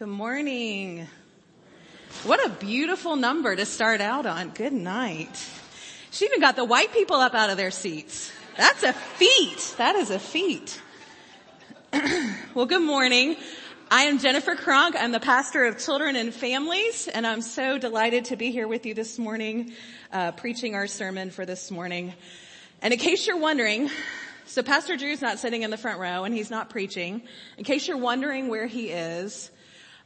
Good morning. What a beautiful number to start out on. Good night. She even got the white people up out of their seats. That's a feat. That is a feat. well, good morning. I am Jennifer Kronk. I'm the pastor of children and families, and I'm so delighted to be here with you this morning, uh, preaching our sermon for this morning. And in case you're wondering, so Pastor Drew's not sitting in the front row and he's not preaching. In case you're wondering where he is,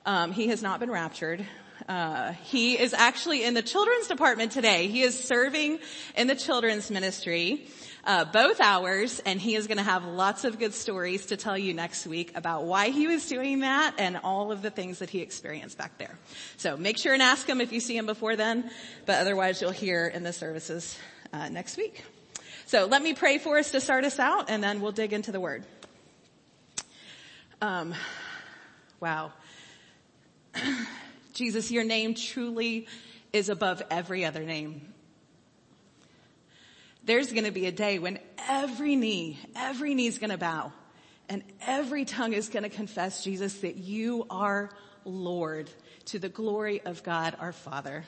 um, he has not been raptured. Uh, he is actually in the children's department today. He is serving in the children's ministry, uh, both hours, and he is going to have lots of good stories to tell you next week about why he was doing that and all of the things that he experienced back there. So make sure and ask him if you see him before then, but otherwise you'll hear in the services uh, next week. So let me pray for us to start us out, and then we'll dig into the word. Um, wow. Jesus, your name truly is above every other name. There's going to be a day when every knee, every knee is going to bow and every tongue is going to confess, Jesus, that you are Lord to the glory of God our Father.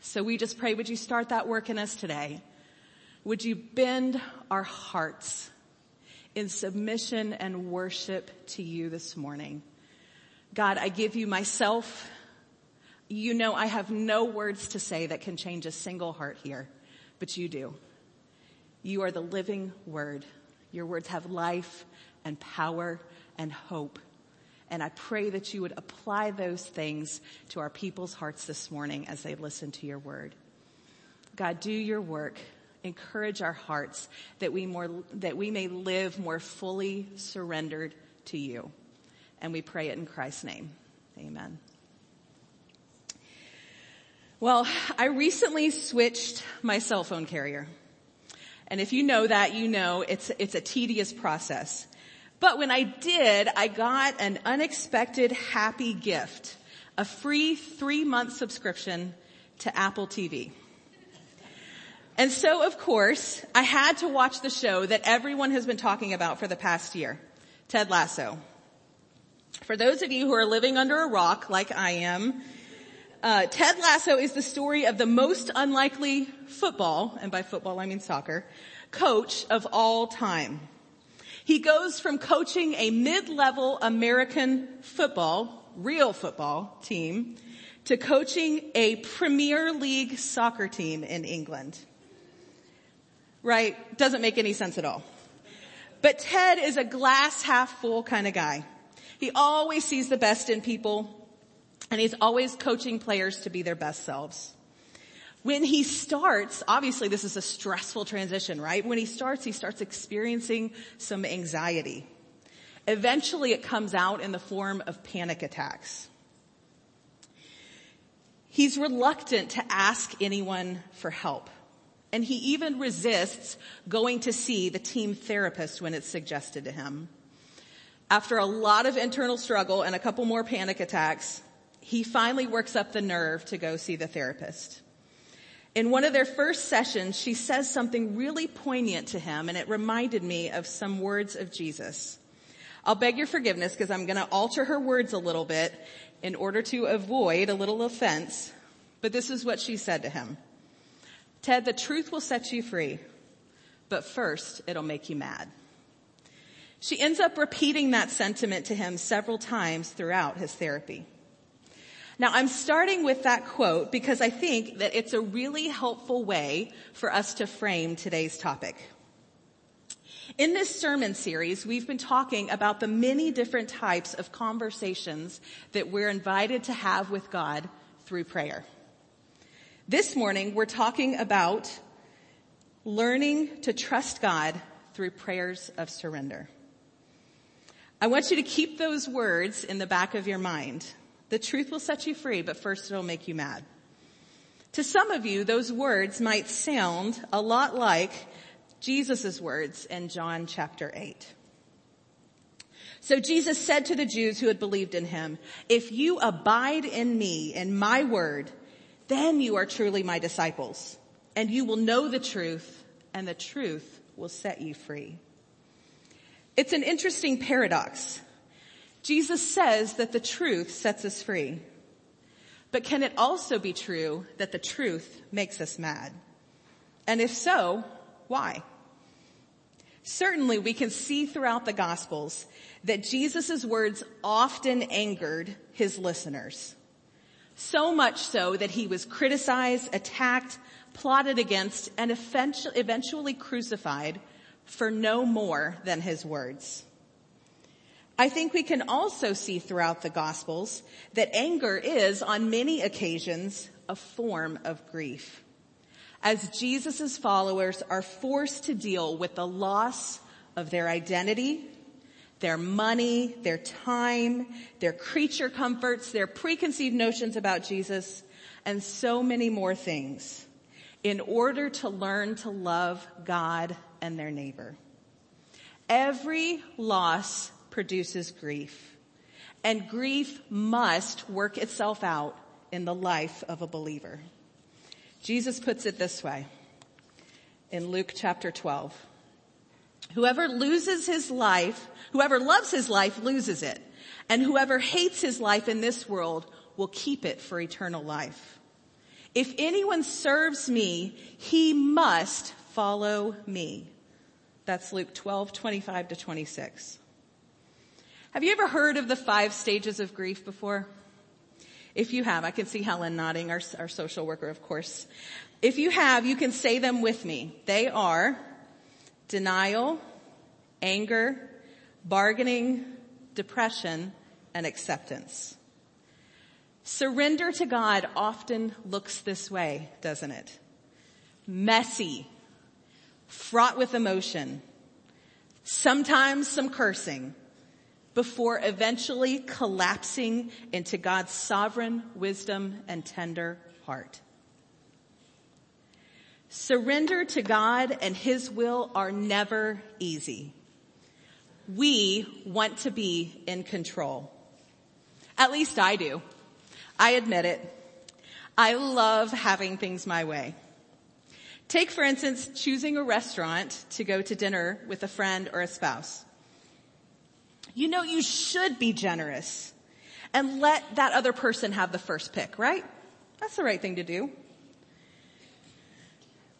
So we just pray, would you start that work in us today? Would you bend our hearts in submission and worship to you this morning? God, I give you myself. You know I have no words to say that can change a single heart here, but you do. You are the living word. Your words have life and power and hope. And I pray that you would apply those things to our people's hearts this morning as they listen to your word. God, do your work. Encourage our hearts that we more, that we may live more fully surrendered to you. And we pray it in Christ's name. Amen. Well, I recently switched my cell phone carrier. And if you know that, you know it's, it's a tedious process. But when I did, I got an unexpected happy gift. A free three month subscription to Apple TV. And so of course, I had to watch the show that everyone has been talking about for the past year. Ted Lasso. For those of you who are living under a rock like I am, uh, Ted Lasso is the story of the most unlikely football, and by football I mean soccer, coach of all time. He goes from coaching a mid-level American football, real football team, to coaching a Premier League soccer team in England. Right? Doesn't make any sense at all. But Ted is a glass half full kind of guy. He always sees the best in people and he's always coaching players to be their best selves. When he starts, obviously this is a stressful transition, right? When he starts, he starts experiencing some anxiety. Eventually it comes out in the form of panic attacks. He's reluctant to ask anyone for help. And he even resists going to see the team therapist when it's suggested to him. After a lot of internal struggle and a couple more panic attacks, he finally works up the nerve to go see the therapist. In one of their first sessions, she says something really poignant to him and it reminded me of some words of Jesus. I'll beg your forgiveness because I'm going to alter her words a little bit in order to avoid a little offense. But this is what she said to him. Ted, the truth will set you free, but first it'll make you mad. She ends up repeating that sentiment to him several times throughout his therapy. Now I'm starting with that quote because I think that it's a really helpful way for us to frame today's topic. In this sermon series, we've been talking about the many different types of conversations that we're invited to have with God through prayer. This morning, we're talking about learning to trust God through prayers of surrender. I want you to keep those words in the back of your mind. The truth will set you free, but first it'll make you mad. To some of you, those words might sound a lot like Jesus' words in John chapter 8. So Jesus said to the Jews who had believed in him, if you abide in me and my word, then you are truly my disciples and you will know the truth and the truth will set you free. It's an interesting paradox. Jesus says that the truth sets us free. But can it also be true that the truth makes us mad? And if so, why? Certainly we can see throughout the gospels that Jesus' words often angered his listeners. So much so that he was criticized, attacked, plotted against, and eventually crucified for no more than his words. I think we can also see throughout the gospels that anger is on many occasions a form of grief. As Jesus' followers are forced to deal with the loss of their identity, their money, their time, their creature comforts, their preconceived notions about Jesus, and so many more things in order to learn to love God and their neighbor. Every loss produces grief and grief must work itself out in the life of a believer. Jesus puts it this way in Luke chapter 12. Whoever loses his life, whoever loves his life loses it. And whoever hates his life in this world will keep it for eternal life. If anyone serves me, he must follow me. That's Luke 12, 25 to 26. Have you ever heard of the five stages of grief before? If you have, I can see Helen nodding, our, our social worker, of course. If you have, you can say them with me. They are denial, anger, bargaining, depression, and acceptance. Surrender to God often looks this way, doesn't it? Messy, fraught with emotion, sometimes some cursing, before eventually collapsing into God's sovereign wisdom and tender heart. Surrender to God and His will are never easy. We want to be in control. At least I do. I admit it. I love having things my way. Take for instance, choosing a restaurant to go to dinner with a friend or a spouse. You know you should be generous and let that other person have the first pick, right? That's the right thing to do.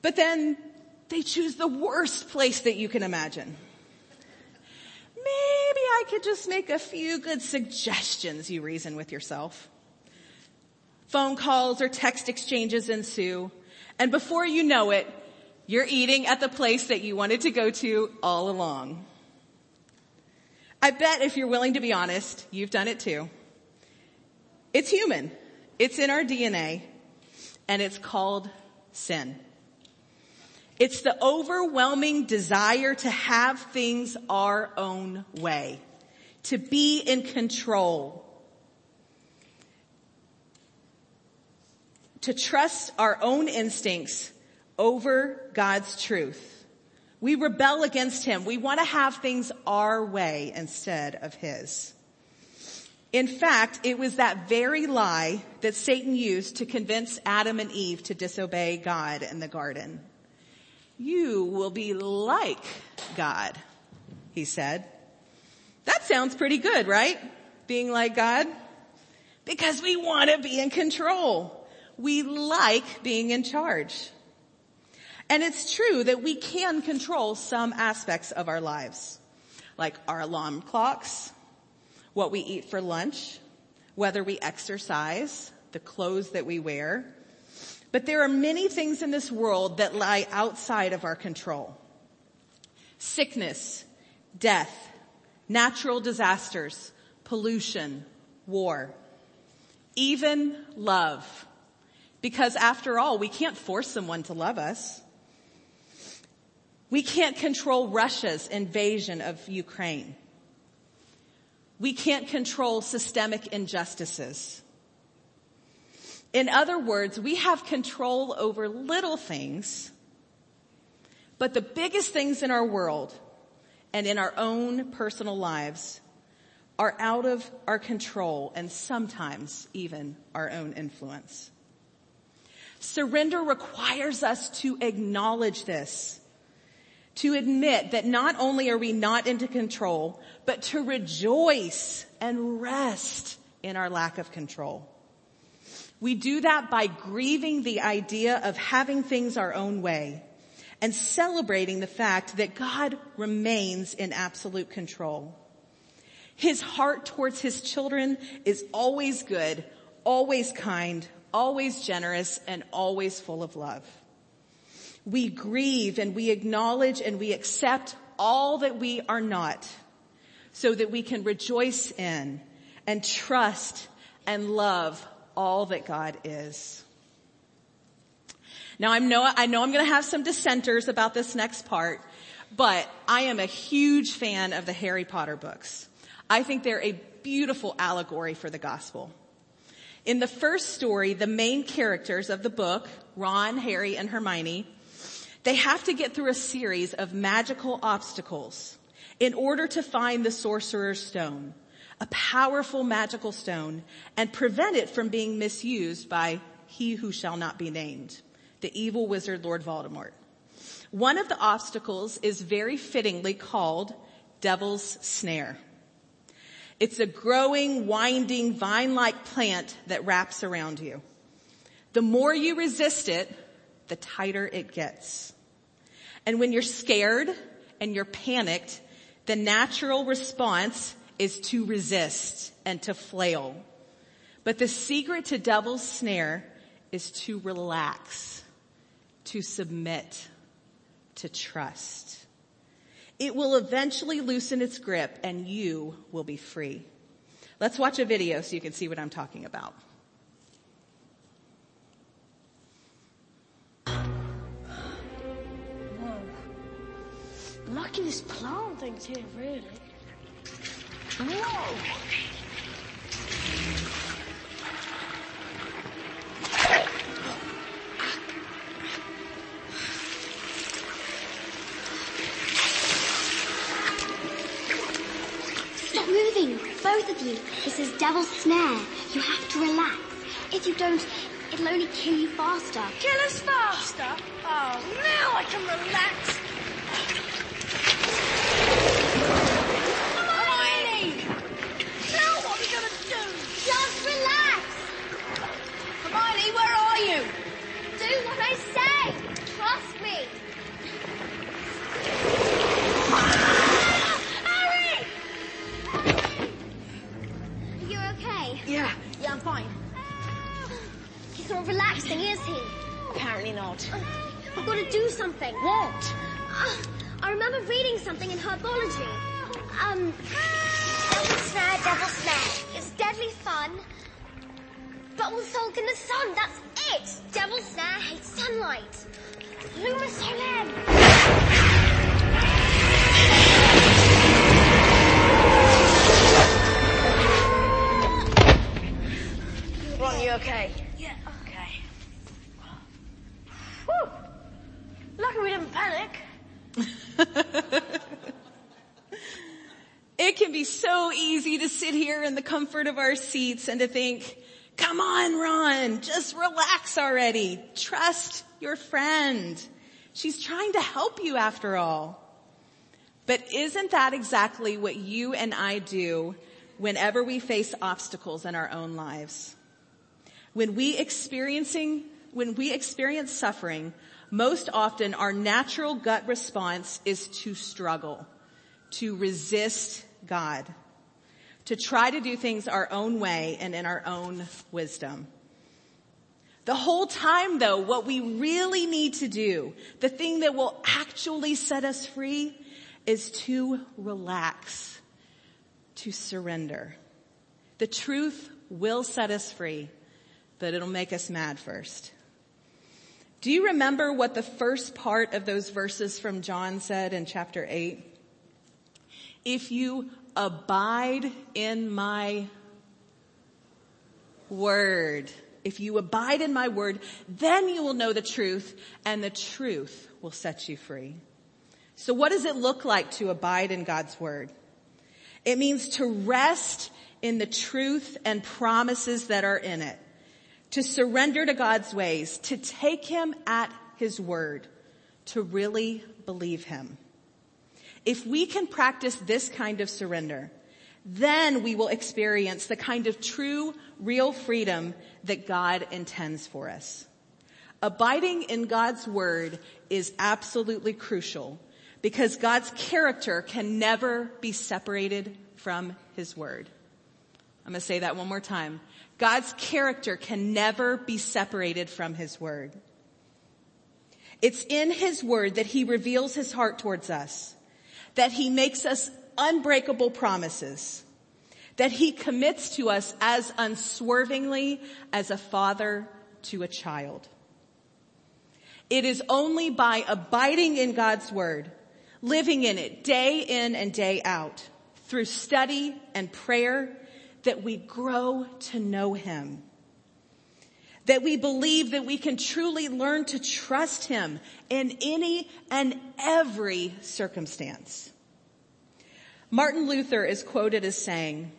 But then they choose the worst place that you can imagine. Maybe I could just make a few good suggestions, you reason with yourself. Phone calls or text exchanges ensue. And before you know it, you're eating at the place that you wanted to go to all along. I bet if you're willing to be honest, you've done it too. It's human. It's in our DNA and it's called sin. It's the overwhelming desire to have things our own way, to be in control, to trust our own instincts over God's truth. We rebel against Him. We want to have things our way instead of His. In fact, it was that very lie that Satan used to convince Adam and Eve to disobey God in the garden. You will be like God, he said. That sounds pretty good, right? Being like God? Because we want to be in control. We like being in charge. And it's true that we can control some aspects of our lives, like our alarm clocks, what we eat for lunch, whether we exercise, the clothes that we wear. But there are many things in this world that lie outside of our control. Sickness, death, natural disasters, pollution, war, even love. Because after all, we can't force someone to love us. We can't control Russia's invasion of Ukraine. We can't control systemic injustices. In other words, we have control over little things, but the biggest things in our world and in our own personal lives are out of our control and sometimes even our own influence. Surrender requires us to acknowledge this to admit that not only are we not into control, but to rejoice and rest in our lack of control. We do that by grieving the idea of having things our own way and celebrating the fact that God remains in absolute control. His heart towards his children is always good, always kind, always generous, and always full of love. We grieve and we acknowledge and we accept all that we are not so that we can rejoice in and trust and love all that God is. Now I know, I know I'm going to have some dissenters about this next part, but I am a huge fan of the Harry Potter books. I think they're a beautiful allegory for the gospel. In the first story, the main characters of the book, Ron, Harry, and Hermione, they have to get through a series of magical obstacles in order to find the sorcerer's stone, a powerful magical stone, and prevent it from being misused by he who shall not be named, the evil wizard Lord Voldemort. One of the obstacles is very fittingly called Devil's Snare. It's a growing, winding, vine-like plant that wraps around you. The more you resist it, the tighter it gets. And when you're scared and you're panicked, the natural response is to resist and to flail. But the secret to devil's snare is to relax, to submit, to trust. It will eventually loosen its grip and you will be free. Let's watch a video so you can see what I'm talking about. Lucky this plant thing's here, really. Whoa! Both of you. This is Devil's Snare. You have to relax. If you don't, it'll only kill you faster. Kill us faster? Oh, now I can relax. Relaxing, is he? Apparently not. We've got to do something. What? Uh, I remember reading something in herbology. Um, devil snare, devil snare. It's deadly fun, but will sulk in the sun. That's it. Devil snare hates sunlight. Lumos Solem. Ron, you. Okay. Whew. Lucky we didn't panic. It can be so easy to sit here in the comfort of our seats and to think, come on, Ron, just relax already. Trust your friend. She's trying to help you after all. But isn't that exactly what you and I do whenever we face obstacles in our own lives? When we experiencing, when we experience suffering, most often our natural gut response is to struggle, to resist God, to try to do things our own way and in our own wisdom. The whole time though, what we really need to do, the thing that will actually set us free is to relax, to surrender. The truth will set us free, but it'll make us mad first. Do you remember what the first part of those verses from John said in chapter 8? If you abide in my word, if you abide in my word, then you will know the truth and the truth will set you free. So what does it look like to abide in God's word? It means to rest in the truth and promises that are in it, to surrender to God's ways, to take him at his word, to really believe him. if we can practice this kind of surrender, then we will experience the kind of true, real freedom that God intends for us. Abiding in God's word is absolutely crucial because God's character can never be separated from his word. I'm going to say that one more time. God's character can never be separated from his word. It's in his word that he reveals his heart towards us, that he makes us unbreakable promises, that he commits to us as unswervingly as a father to a child. It is only by abiding in God's word, living in it day in and day out, through study and prayer, that we grow to know him. That we believe that we can truly learn to trust him in any and every circumstance. Martin Luther is quoted as saying,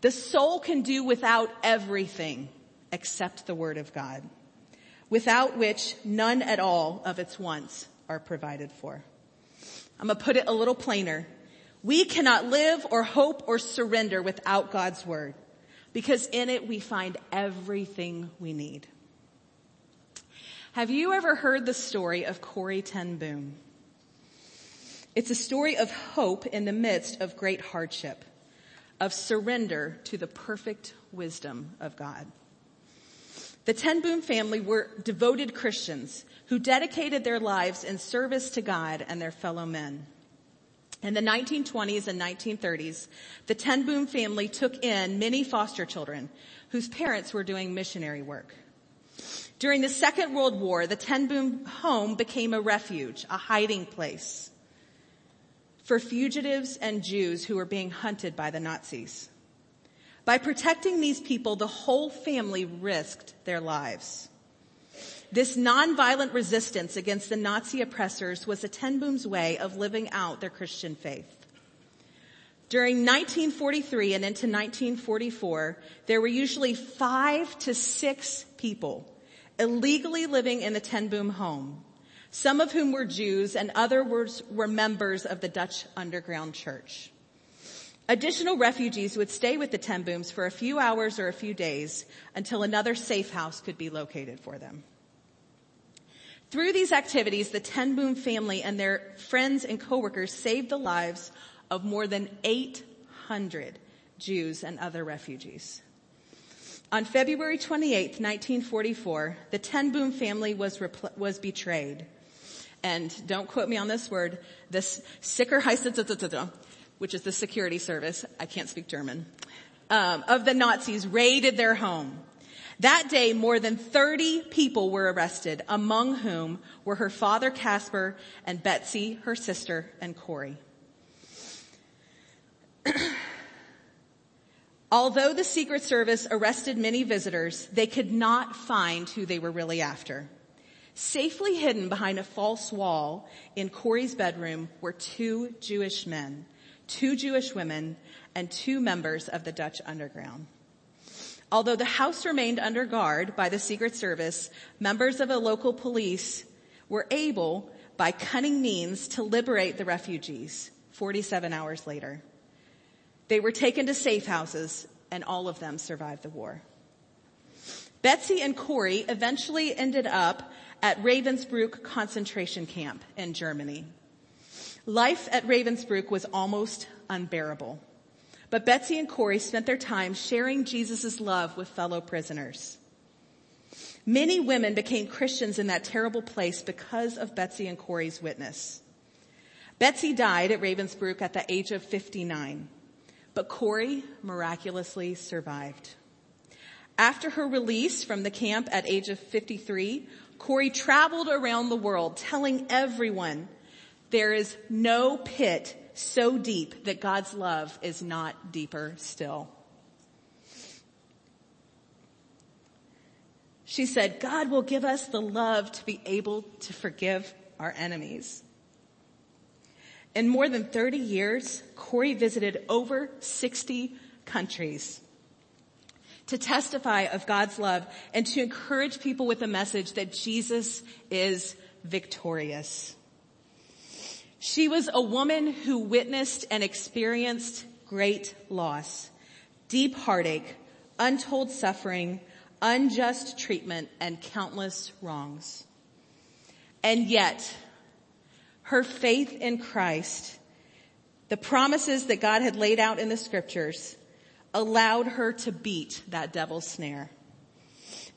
the soul can do without everything except the word of God, without which none at all of its wants are provided for. I'm going to put it a little plainer. We cannot live or hope or surrender without God's word because in it we find everything we need. Have you ever heard the story of Corrie ten Boom? It's a story of hope in the midst of great hardship, of surrender to the perfect wisdom of God. The Ten Boom family were devoted Christians who dedicated their lives in service to God and their fellow men. In the 1920s and 1930s, the Ten Boom family took in many foster children whose parents were doing missionary work. During the Second World War, the Ten Boom home became a refuge, a hiding place for fugitives and Jews who were being hunted by the Nazis. By protecting these people, the whole family risked their lives. This nonviolent resistance against the Nazi oppressors was the Ten Boom's way of living out their Christian faith. During 1943 and into 1944, there were usually five to six people illegally living in the Ten Boom home, some of whom were Jews and others were members of the Dutch underground church. Additional refugees would stay with the Ten Booms for a few hours or a few days until another safe house could be located for them. Through these activities, the Ten Boom family and their friends and coworkers saved the lives of more than 800 Jews and other refugees. On February 28, 1944, the Ten Boom family was, repl- was betrayed. And don't quote me on this word, this Sicherheitsdienst, which is the security service, I can't speak German, um, of the Nazis raided their home. That day, more than 30 people were arrested, among whom were her father Casper and Betsie, her sister, and Corrie. Although the Secret Service arrested many visitors, they could not find who they were really after. Safely hidden behind a false wall in Corrie's bedroom were two Jewish men, two Jewish women, and two members of the Dutch underground. Although the house remained under guard by the Secret Service, members of a local police were able, by cunning means, to liberate the refugees 47 hours later. They were taken to safe houses and all of them survived the war. Betsie and Corrie eventually ended up at Ravensbrück concentration camp in Germany. Life at Ravensbrück was almost unbearable. But Betsie and Corrie spent their time sharing Jesus' love with fellow prisoners. Many women became Christians in that terrible place because of Betsie and Corrie's witness. Betsie died at Ravensbrück at the age of 59, but Corrie miraculously survived. After her release from the camp at age of 53, Corrie traveled around the world telling everyone there is no pit so deep that God's love is not deeper still. She said, God will give us the love to be able to forgive our enemies. In more than 30 years, Corrie visited over 60 countries to testify of God's love and to encourage people with the message that Jesus is victorious. She was a woman who witnessed and experienced great loss, deep heartache, untold suffering, unjust treatment, and countless wrongs. And yet, her faith in Christ, the promises that God had laid out in the scriptures, allowed her to beat that devil's snare.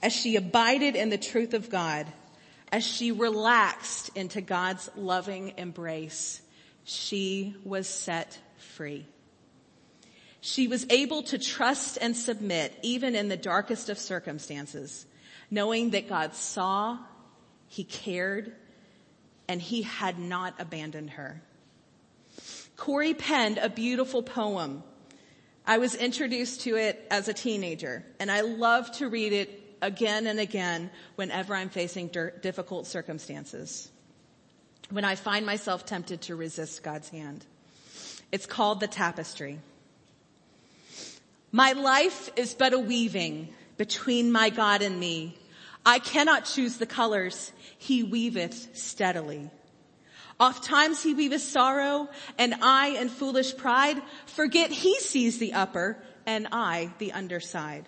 As she abided in the truth of God, as she relaxed into God's loving embrace, she was set free. She was able to trust and submit even in the darkest of circumstances, knowing that God saw, He cared, and He had not abandoned her. Corrie penned a beautiful poem. I was introduced to it as a teenager, and I love to read it again and again whenever I'm facing difficult circumstances. When I find myself tempted to resist God's hand. It's called the tapestry. My life is but a weaving between my God and me. I cannot choose the colors. He weaveth steadily. Oft times he weaveth sorrow and I in foolish pride forget he sees the upper and I the underside.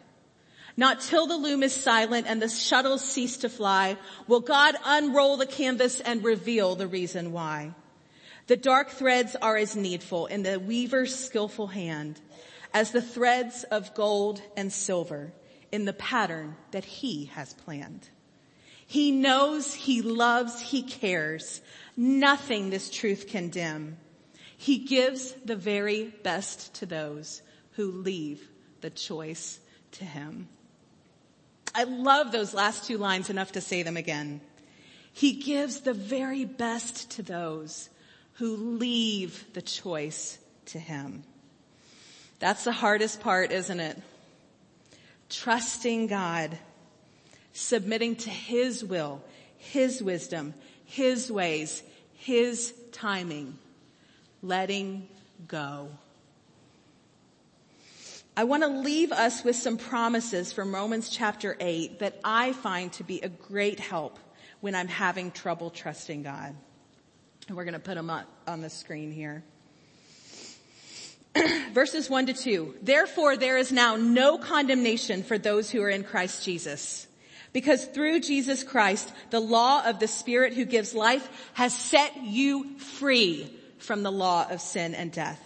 Not till the loom is silent and the shuttles cease to fly will God unroll the canvas and reveal the reason why. The dark threads are as needful in the weaver's skillful hand as the threads of gold and silver in the pattern that he has planned. He knows, he loves, he cares. Nothing this truth can dim. He gives the very best to those who leave the choice to him. I love those last two lines enough to say them again. He gives the very best to those who leave the choice to him. That's the hardest part, isn't it? Trusting God, submitting to his will, his wisdom, his ways, his timing, letting go. I want to leave us with some promises from Romans chapter 8 that I find to be a great help when I'm having trouble trusting God. And we're going to put them up on the screen here. Verses 1 to 2. Therefore there is now no condemnation for those who are in Christ Jesus. Because through Jesus Christ, the law of the Spirit who gives life has set you free from the law of sin and death.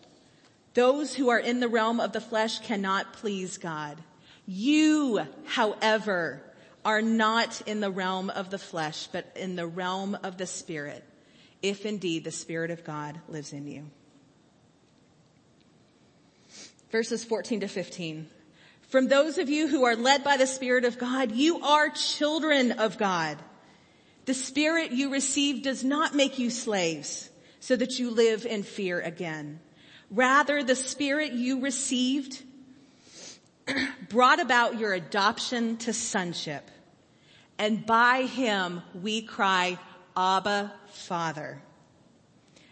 Those who are in the realm of the flesh cannot please God. You, however, are not in the realm of the flesh, but in the realm of the spirit, if indeed the spirit of God lives in you. Verses 14 to 15. From those of you who are led by the spirit of God, you are children of God. The spirit you receive does not make you slaves so that you live in fear again. Rather, the spirit you received brought about your adoption to sonship. And by him we cry, Abba, Father.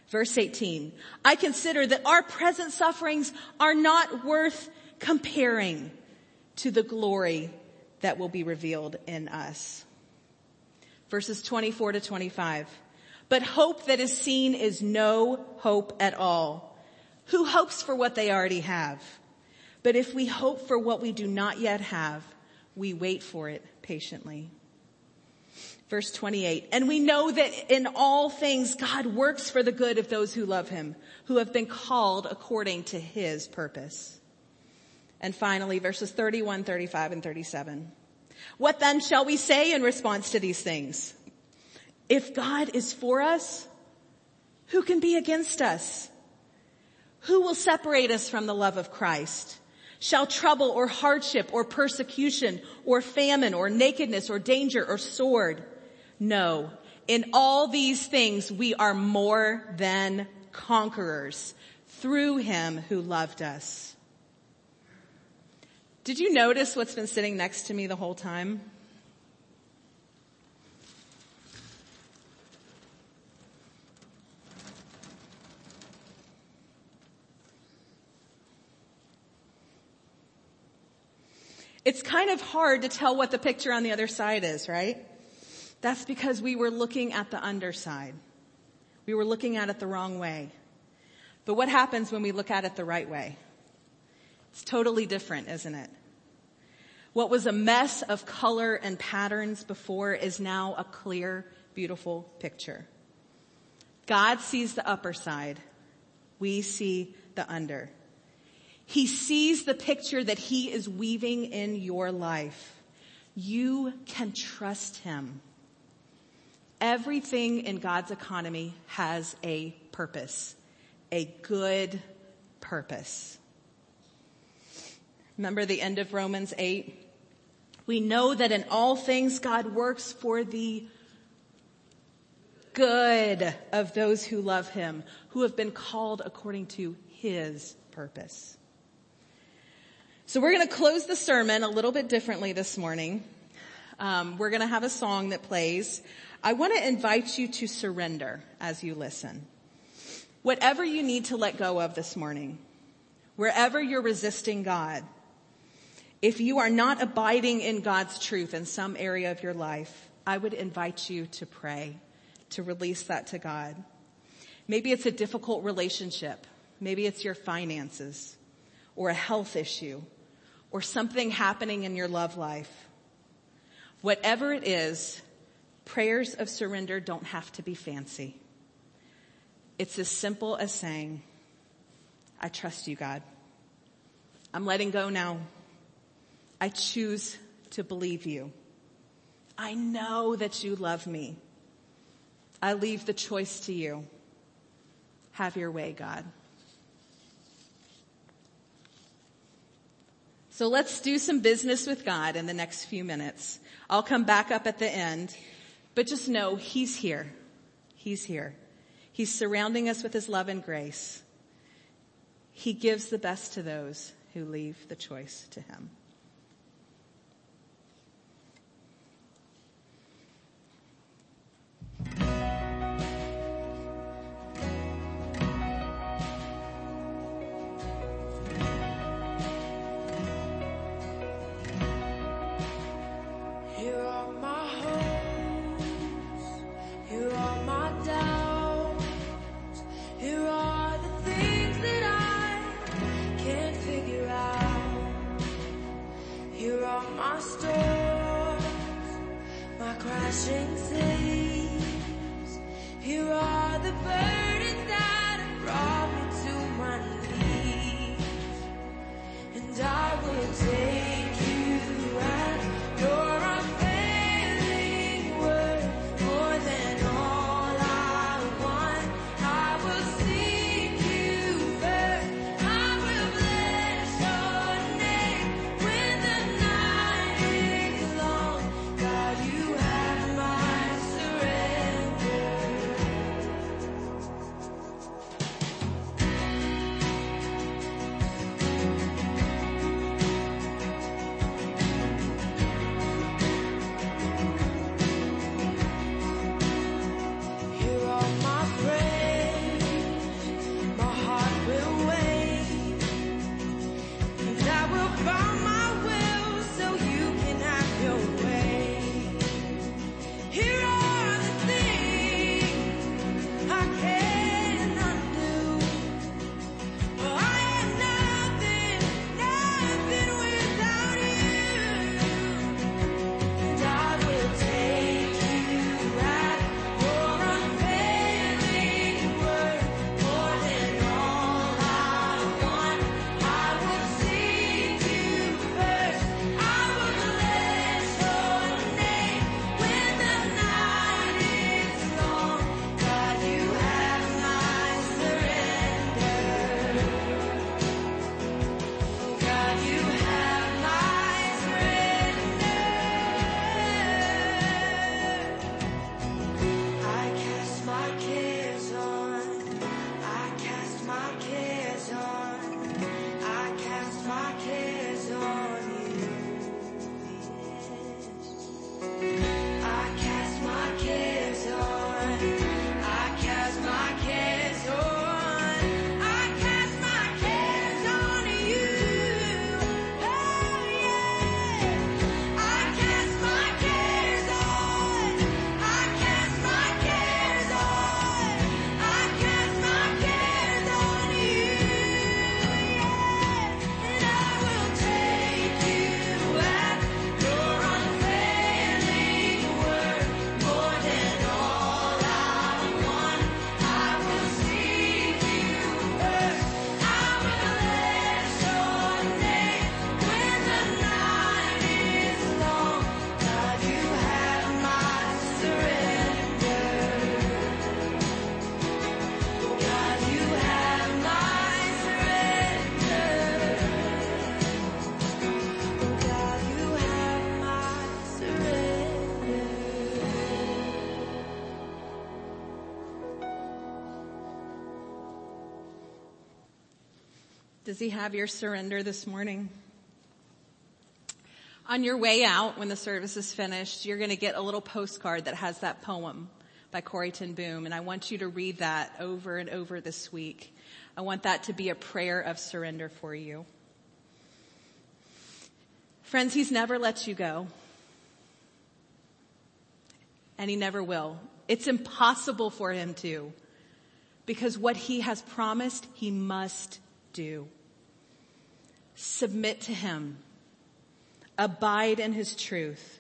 Verse 18, I consider that our present sufferings are not worth comparing to the glory that will be revealed in us. Verses 24 to 25. But hope that is seen is no hope at all who hopes for what they already have? But if we hope for what we do not yet have, we wait for it patiently. Verse 28, and we know that in all things God works for the good of those who love him, who have been called according to his purpose. And finally, verses 31, 35, and 37. What then shall we say in response to these things? If God is for us, who can be against us? Who will separate us from the love of Christ? Shall trouble or hardship or persecution or famine or nakedness or danger or sword? No, In all these things, we are more than conquerors through him who loved us. Did you notice what's been sitting next to me the whole time? It's kind of hard to tell what the picture on the other side is, right? That's because we were looking at the underside. We were looking at it the wrong way. But what happens when we look at it the right way? It's totally different, isn't it? What was a mess of color and patterns before is now a clear, beautiful picture. God sees the upper side. We see the under. He sees the picture that he is weaving in your life. You can trust him. Everything in God's economy has a purpose, a good purpose. Remember the end of Romans 8? We know that in all things God works for the good of those who love him, who have been called according to his purpose. So we're going to close the sermon a little bit differently this morning. Um, we're going to have a song that plays. I want to invite you to surrender as you listen. Whatever you need to let go of this morning, wherever you're resisting God, if you are not abiding in God's truth in some area of your life, I would invite you to pray, to release that to God. Maybe it's a difficult relationship. Maybe it's your finances or a health issue or something happening in your love life, whatever it is, prayers of surrender don't have to be fancy. It's as simple as saying, I trust you, God. I'm letting go now. I choose to believe you. I know that you love me. I leave the choice to you. Have your way, God. So let's do some business with God in the next few minutes. I'll come back up at the end, but just know He's here. He's here. He's surrounding us with His love and grace. He gives the best to those who leave the choice to Him. Does he have your surrender this morning? On your way out, when the service is finished, you're going to get a little postcard that has that poem by Corrie ten Boom, and I want you to read that over and over this week. I want that to be a prayer of surrender for you. Friends, he's never let you go. And he never will. It's impossible for him to. Because what he has promised, he must do. Submit to him. Abide in his truth.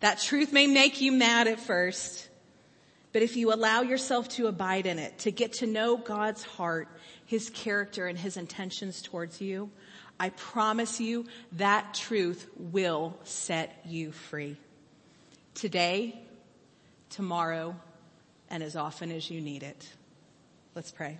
That truth may make you mad at first, but if you allow yourself to abide in it, to get to know God's heart, his character and his intentions towards you, I promise you that truth will set you free. Today, tomorrow, and as often as you need it. Let's pray.